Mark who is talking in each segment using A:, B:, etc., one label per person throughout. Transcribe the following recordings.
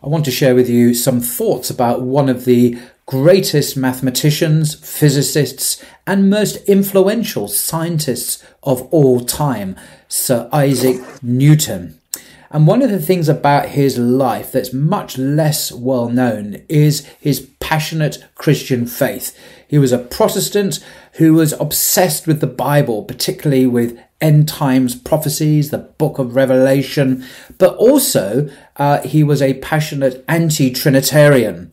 A: I want to share with you some thoughts about one of the greatest mathematicians, physicists, and most influential scientists of all time, Sir Isaac Newton. And one of the things about his life that's much less well known is his passionate Christian faith. He was a Protestant who was obsessed with the Bible, particularly with end times prophecies, the book of Revelation, but also uh, he was a passionate anti Trinitarian.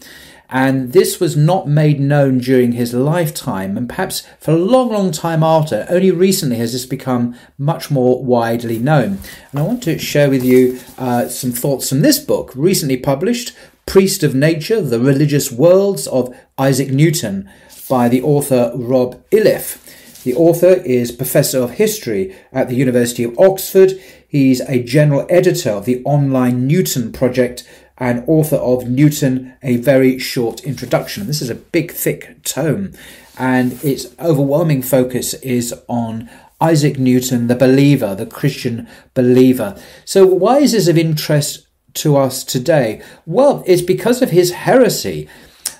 A: And this was not made known during his lifetime, and perhaps for a long, long time after. Only recently has this become much more widely known. And I want to share with you uh, some thoughts from this book, recently published Priest of Nature The Religious Worlds of Isaac Newton by the author Rob Iliffe. The author is Professor of History at the University of Oxford. He's a general editor of the online Newton Project and author of Newton, A Very Short Introduction. This is a big, thick tome, and its overwhelming focus is on Isaac Newton, the believer, the Christian believer. So, why is this of interest to us today? Well, it's because of his heresy.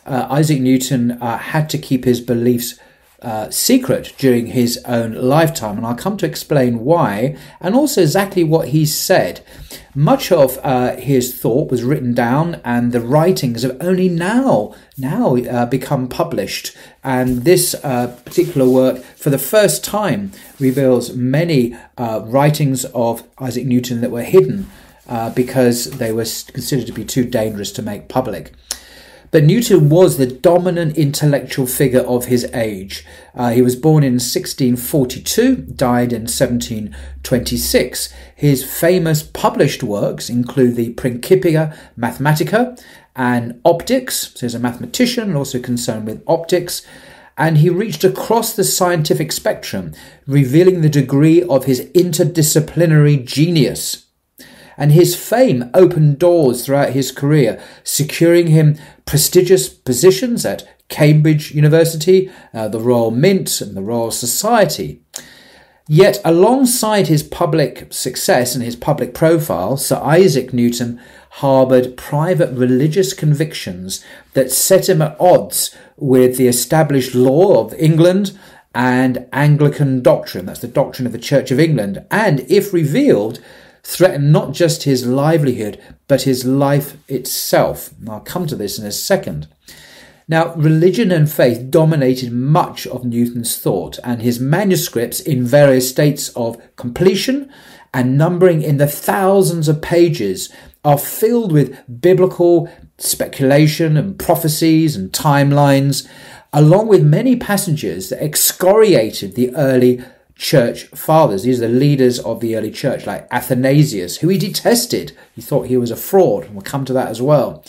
A: Uh, Isaac Newton uh, had to keep his beliefs uh, secret during his own lifetime, and I'll come to explain why and also exactly what he said. Much of uh, his thought was written down, and the writings have only now now uh, become published. And this uh, particular work, for the first time, reveals many uh, writings of Isaac Newton that were hidden because they were considered to be too dangerous to make public. But Newton was the dominant intellectual figure of his age. Uh, he was born in 1642, died in 1726. His famous published works include the Principia Mathematica and Opticks. So he's a mathematician and also concerned with optics. And he reached across the scientific spectrum, revealing the degree of his interdisciplinary genius and his fame opened doors throughout his career, securing him prestigious positions at Cambridge University, uh, the Royal Mint, and the Royal Society. Yet, alongside his public success and his public profile, Sir Isaac Newton harboured private religious convictions that set him at odds with the established law of England and Anglican doctrine. That's the doctrine of the Church of England. And if revealed, threaten not just his livelihood, but his life itself. And I'll come to this in a second. Now, religion and faith dominated much of Newton's thought, and his manuscripts in various states of completion and numbering in the thousands of pages are filled with biblical speculation and prophecies and timelines, along with many passages that excoriated the early church fathers. These are the leaders of the early church, like Athanasius, who he detested. He thought he was a fraud. We'll come to that as well.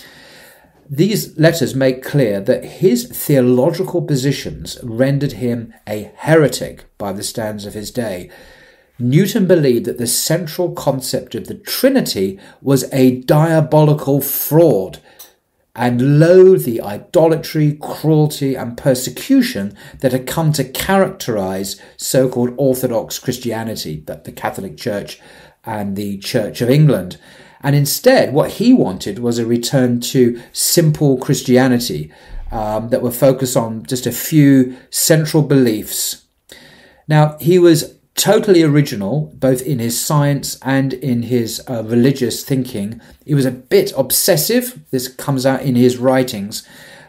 A: These letters make clear that his theological positions rendered him a heretic by the standards of his day. Newton believed that the central concept of the Trinity was a diabolical fraud and loathed the idolatry, cruelty, and persecution that had come to characterize so called Orthodox Christianity, that the Catholic Church and the Church of England. And instead, what he wanted was a return to simple Christianity um, that would focus on just a few central beliefs. Now, he was totally original, both in his science and in his uh, religious thinking. He was a bit obsessive. This comes out in his writings.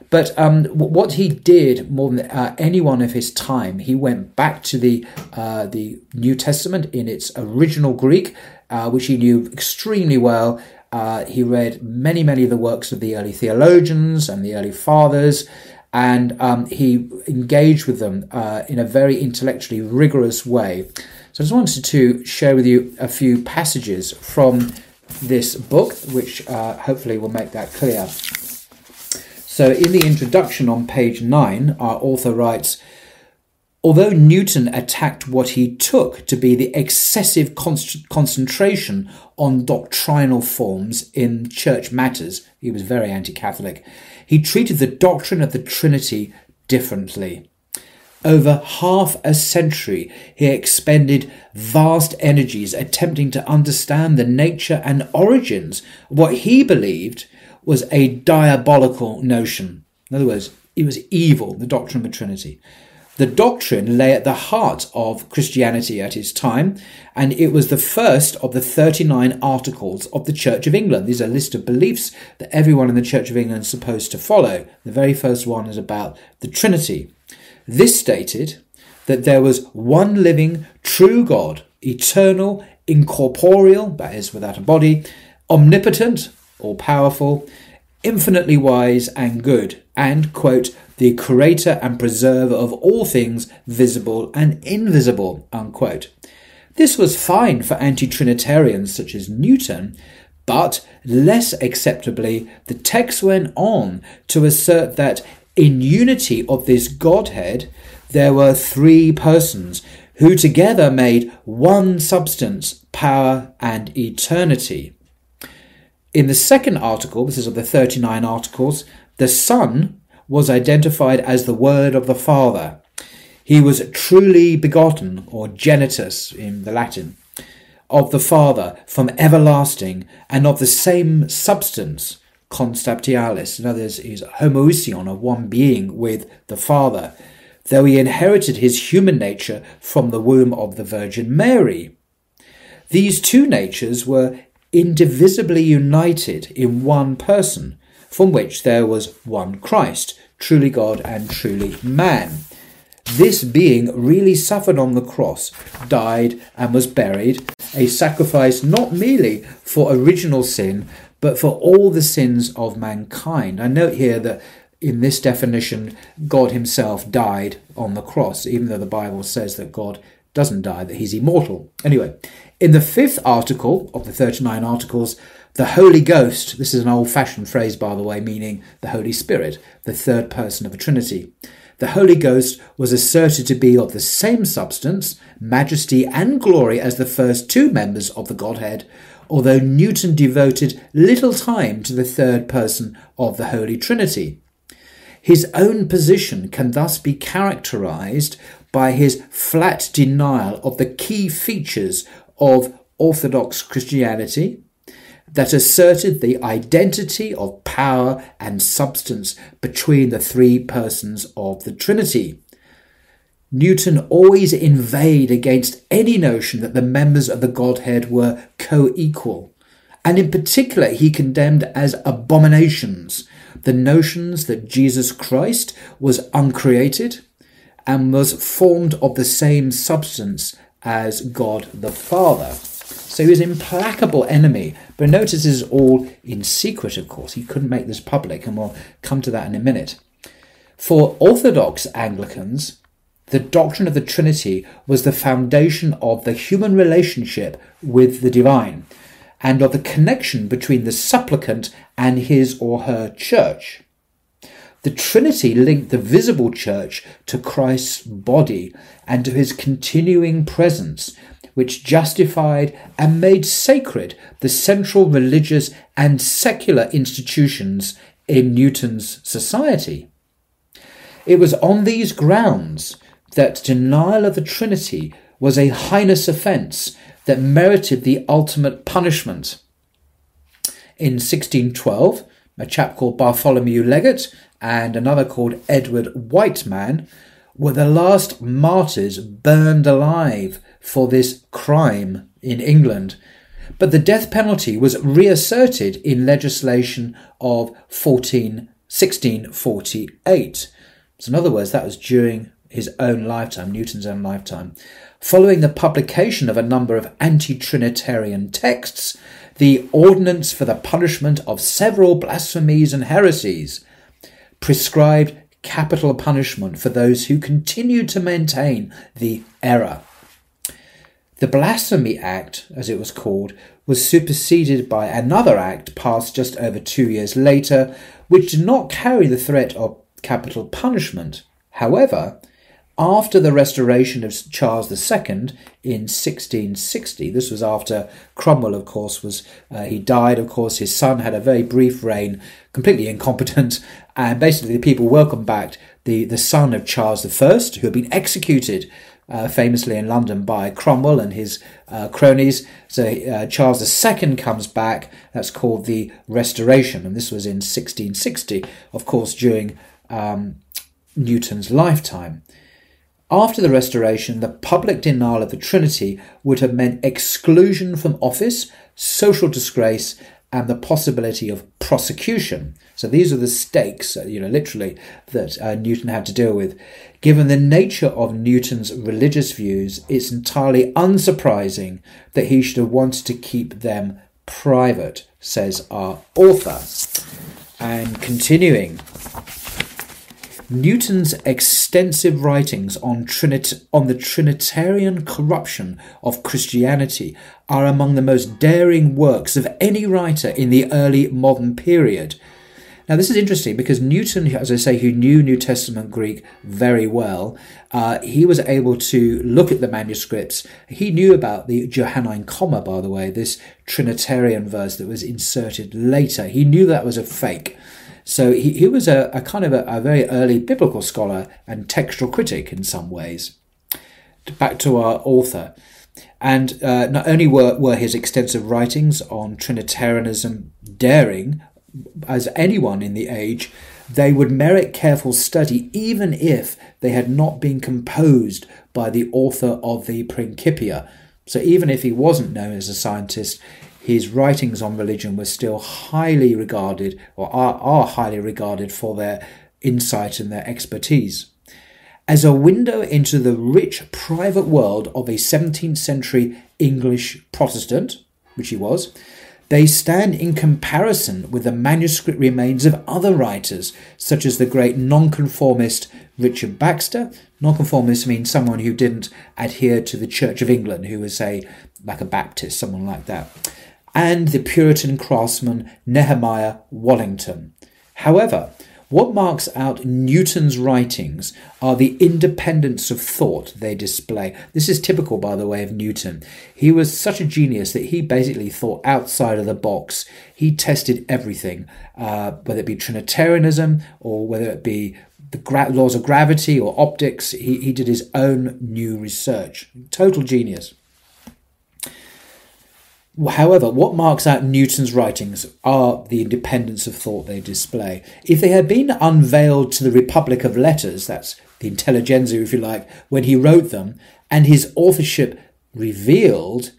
A: But um, what he did more than uh, anyone of his time, he went back to the uh, the New Testament in its original Greek, uh, which he knew extremely well. Uh, he read many, many of the works of the early theologians and the early fathers, and um, he engaged with them uh, in a very intellectually rigorous way. So I just wanted to share with you a few passages from this book, which uh, hopefully will make that clear. So, in the introduction on page 9, our author writes Although Newton attacked what he took to be the excessive const- concentration on doctrinal forms in church matters, he was very anti Catholic, he treated the doctrine of the Trinity differently. Over half a century, he expended vast energies attempting to understand the nature and origins of what he believed was a diabolical notion. In other words, it was evil, the doctrine of the Trinity. The doctrine lay at the heart of Christianity at his time, and it was the first of the 39 articles of the Church of England. These are a list of beliefs that everyone in the Church of England is supposed to follow. The very first one is about the Trinity. This stated that there was one living, true God, eternal, incorporeal, that is, without a body, omnipotent, all powerful, infinitely wise and good, and, quote, the creator and preserver of all things visible and invisible. Unquote. This was fine for anti Trinitarians such as Newton, but less acceptably, the text went on to assert that in unity of this Godhead, there were three persons who together made one substance, power, and eternity. In the second article, this is of the 39 articles, the Son was identified as the Word of the Father. He was truly begotten, or genitus in the Latin, of the Father from everlasting and of the same substance, consubstantialis. In other words, is homoousion of one being with the Father, though he inherited his human nature from the womb of the Virgin Mary. These two natures were indivisibly united in one person, from which there was one Christ, truly God and truly man. This being really suffered on the cross, died, and was buried, a sacrifice not merely for original sin, but for all the sins of mankind. I note here that in this definition, God Himself died on the cross, even though the Bible says that God doesn't die, that He's immortal. Anyway, in the fifth article of the 39 articles, the Holy Ghost, this is an old fashioned phrase, by the way, meaning the Holy Spirit, the third person of the Trinity. The Holy Ghost was asserted to be of the same substance, majesty, and glory as the first two members of the Godhead, although Newton devoted little time to the third person of the Holy Trinity. His own position can thus be characterized by his flat denial of the key features of Orthodox Christianity, that asserted the identity of power and substance between the three persons of the Trinity. Newton always inveighed against any notion that the members of the Godhead were co equal, and in particular, he condemned as abominations the notions that Jesus Christ was uncreated and was formed of the same substance as God the Father. So an implacable enemy. But notice this is all in secret, of course. He couldn't make this public, and we'll come to that in a minute. For Orthodox Anglicans, the doctrine of the Trinity was the foundation of the human relationship with the divine and of the connection between the supplicant and his or her church. The Trinity linked the visible church to Christ's body and to his continuing presence which justified and made sacred the central religious and secular institutions in Newton's society. It was on these grounds that denial of the Trinity was a heinous offence that merited the ultimate punishment. In 1612, a chap called Bartholomew Legate and another called Edward Wightman were the last martyrs burned alive for this crime in England. But the death penalty was reasserted in legislation of 14, 1648. So, in other words, that was during his own lifetime, Newton's own lifetime. Following the publication of a number of anti Trinitarian texts, the Ordinance for the Punishment of Several Blasphemies and Heresies prescribed capital punishment for those who continued to maintain the error. The Blasphemy Act, as it was called, was superseded by another act passed just over two years later, which did not carry the threat of capital punishment. However, after the restoration of Charles II in 1660, this was after Cromwell, of course, was uh, he died. Of course, his son had a very brief reign, completely incompetent, and basically the people welcomed back the the son of Charles I, who had been executed uh, famously in London by Cromwell and his uh, cronies. So uh, Charles II comes back. That's called the Restoration, and this was in 1660, of course, during um, Newton's lifetime. After the Restoration, the public denial of the Trinity would have meant exclusion from office, social disgrace, and the possibility of prosecution. So these are the stakes, uh, you know, literally, that uh, Newton had to deal with. Given the nature of Newton's religious views, it's entirely unsurprising that he should have wanted to keep them private, says our author. And continuing, Newton's extensive writings on, Trinit- on the Trinitarian corruption of Christianity are among the most daring works of any writer in the early modern period. Now, this is interesting because Newton, as I say, who knew New Testament Greek very well, uh, he was able to look at the manuscripts. He knew about the Johannine comma, by the way, this Trinitarian verse that was inserted later. He knew that was a fake. So he, he was a, a kind of a, a very early biblical scholar and textual critic in some ways. Back to our author. And uh, not only were, were his extensive writings on Trinitarianism daring, as anyone in the age, they would merit careful study even if they had not been composed by the author of the Principia. So even if he wasn't known as a scientist, his writings on religion were still highly regarded, or are, are highly regarded for their insight and their expertise. As a window into the rich private world of a 17th century English Protestant, which he was, they stand in comparison with the manuscript remains of other writers, such as the great nonconformist Richard Baxter. Nonconformist means someone who didn't adhere to the Church of England, who was, say, like a Baptist, someone like that and the Puritan craftsman Nehemiah Wallington. However, what marks out Newton's writings are the independence of thought they display. This is typical, by the way, of Newton. He was such a genius that he basically thought outside of the box. He tested everything, uh, whether it be Trinitarianism or whether it be the gra- laws of gravity or optics. He, he did his own new research. Total genius. However, what marks out Newton's writings are the independence of thought they display. If they had been unveiled to the Republic of Letters, that's the intelligentsia, if you like, when he wrote them, and his authorship revealed,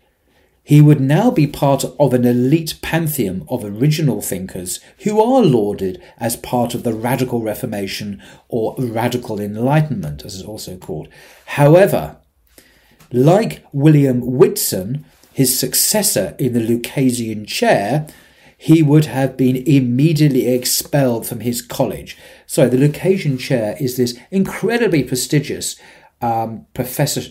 A: he would now be part of an elite pantheon of original thinkers who are lauded as part of the radical Reformation or radical Enlightenment, as it's also called. However, like William Whiston, his successor in the Lucasian chair, he would have been immediately expelled from his college. So the Lucasian chair is this incredibly prestigious um, professor,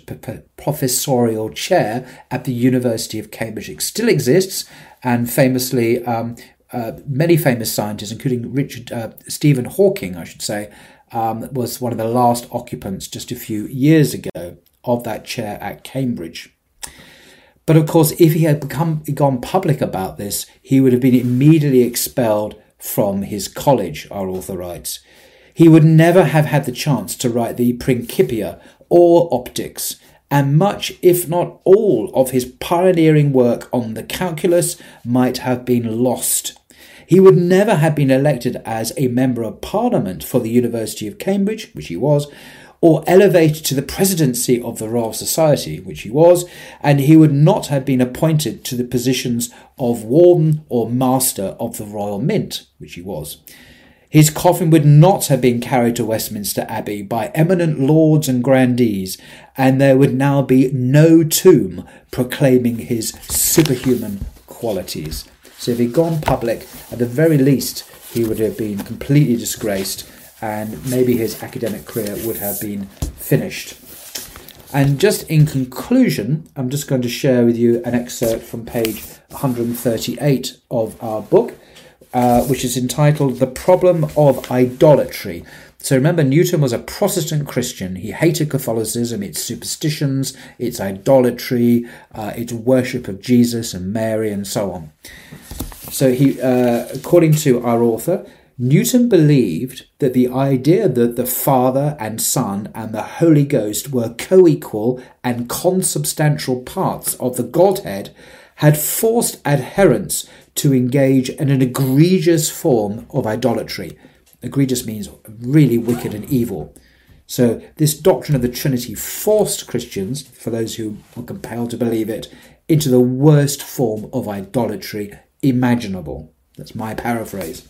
A: professorial chair at the University of Cambridge. It still exists, and famously, um, uh, many famous scientists, including Richard uh, Stephen Hawking, I should say, um, was one of the last occupants just a few years ago of that chair at Cambridge. But of course, if he had become gone public about this, he would have been immediately expelled from his college, our author writes. He would never have had the chance to write the Principia or Opticks, and much, if not all, of his pioneering work on the calculus might have been lost. He would never have been elected as a Member of Parliament for the University of Cambridge, which he was, or elevated to the presidency of the Royal Society, which he was, and he would not have been appointed to the positions of warden or master of the Royal Mint, which he was. His coffin would not have been carried to Westminster Abbey by eminent lords and grandees, and there would now be no tomb proclaiming his superhuman qualities. So if he'd gone public, at the very least, he would have been completely disgraced and maybe his academic career would have been finished. And just in conclusion, I'm just going to share with you an excerpt from page 138 of our book, uh, which is entitled The Problem of Idolatry. So remember, Newton was a Protestant Christian. He hated Catholicism, its superstitions, its idolatry, uh, its worship of Jesus and Mary, and so on. So he, uh, according to our author, Newton believed that the idea that the Father and Son and the Holy Ghost were co equal and consubstantial parts of the Godhead had forced adherents to engage in an egregious form of idolatry. Egregious means really wicked and evil. So, this doctrine of the Trinity forced Christians, for those who were compelled to believe it, into the worst form of idolatry imaginable. That's my paraphrase.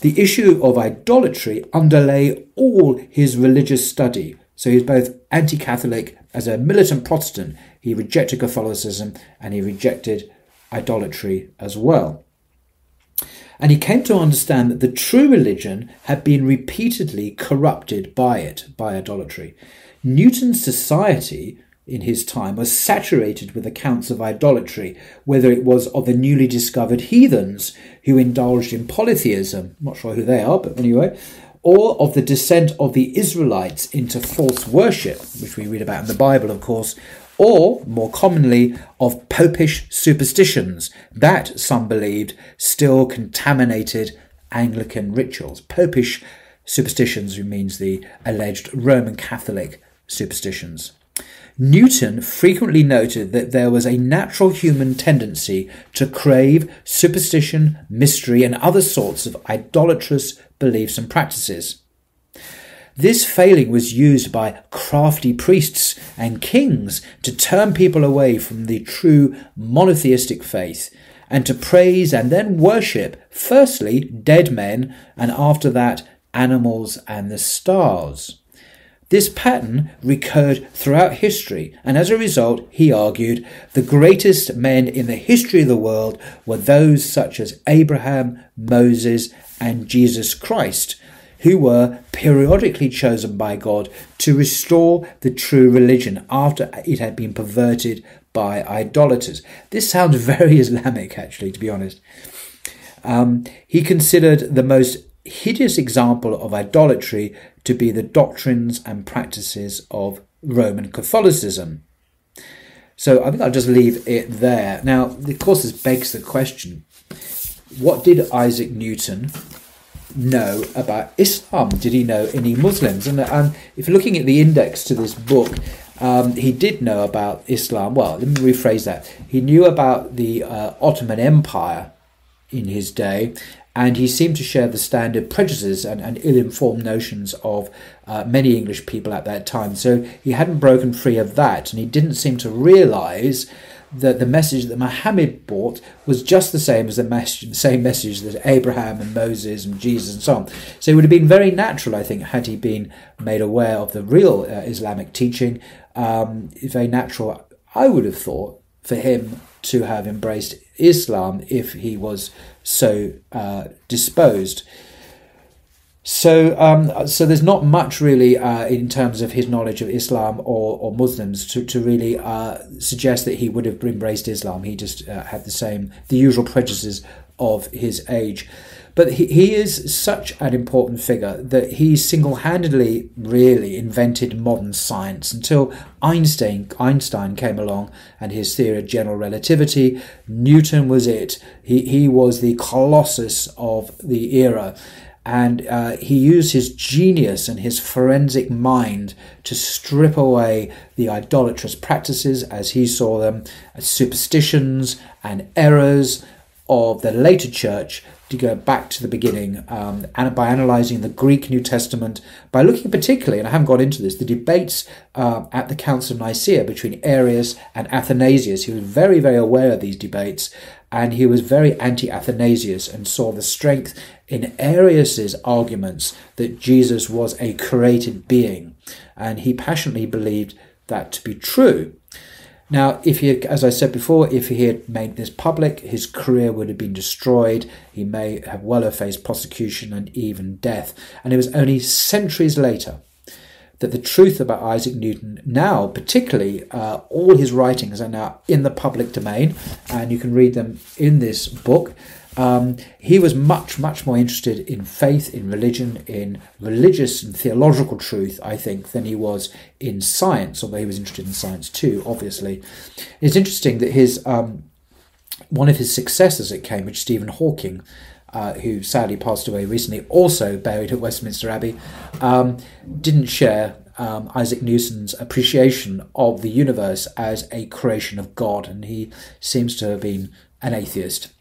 A: The issue of idolatry underlay all his religious study. So he was both anti Catholic as a militant Protestant, he rejected Catholicism and he rejected idolatry as well. And he came to understand that the true religion had been repeatedly corrupted by it, by idolatry. Newton's society in his time was saturated with accounts of idolatry, whether it was of the newly discovered heathens who indulged in polytheism, not sure who they are, but anyway, or of the descent of the Israelites into false worship, which we read about in the Bible, of course, or more commonly of popish superstitions that some believed still contaminated Anglican rituals. Popish superstitions means the alleged Roman Catholic superstitions. Newton frequently noted that there was a natural human tendency to crave superstition, mystery, and other sorts of idolatrous beliefs and practices. This failing was used by crafty priests and kings to turn people away from the true monotheistic faith and to praise and then worship, firstly, dead men, and after that, animals and the stars. This pattern recurred throughout history, and as a result, he argued, the greatest men in the history of the world were those such as Abraham, Moses, and Jesus Christ, who were periodically chosen by God to restore the true religion after it had been perverted by idolaters. This sounds very Islamic, actually, to be honest. Um, he considered the most hideous example of idolatry to be the doctrines and practices of Roman Catholicism. So I think I'll just leave it there. Now, of course, this begs the question what did Isaac Newton know about Islam? Did he know any Muslims? And, and if you're looking at the index to this book, um, he did know about Islam. Well, let me rephrase that. He knew about the uh, Ottoman Empire in his day, and he seemed to share the standard prejudices and, and ill informed notions of uh, many English people at that time. So he hadn't broken free of that, and he didn't seem to realize that the message that Muhammad brought was just the same as the same message that Abraham and Moses and Jesus and so on. So it would have been very natural, I think, had he been made aware of the real uh, Islamic teaching. Um, very natural, I would have thought, for him to have embraced Islam if he was so uh, disposed. So, um, so there's not much really uh, in terms of his knowledge of Islam or, or Muslims to, to really uh, suggest that he would have embraced Islam. He just uh, had the same, the usual prejudices of his age. But he, he is such an important figure that he single handedly really invented modern science until Einstein, Einstein came along and his theory of general relativity. Newton was it. He, he was the colossus of the era and uh, he used his genius and his forensic mind to strip away the idolatrous practices as he saw them superstitions and errors of the later church to go back to the beginning um, and by analysing the Greek New Testament, by looking particularly, and I haven't got into this, the debates uh, at the Council of Nicaea between Arius and Athanasius. He was very, very aware of these debates and he was very anti Athanasius and saw the strength in Arius's arguments that Jesus was a created being. And he passionately believed that to be true. Now, if he, as I said before, if he had made this public, his career would have been destroyed. He may have well have faced prosecution and even death. And it was only centuries later, that the truth about Isaac Newton now, particularly uh, all his writings are now in the public domain, and you can read them in this book. Um, he was much, much more interested in faith, in religion, in religious and theological truth, I think, than he was in science, although he was interested in science too, obviously. It's interesting that his um, one of his successors at Cambridge, Stephen Hawking, uh, who sadly passed away recently, also buried at Westminster Abbey, um, didn't share um, Isaac Newton's appreciation of the universe as a creation of God, and he seems to have been an atheist.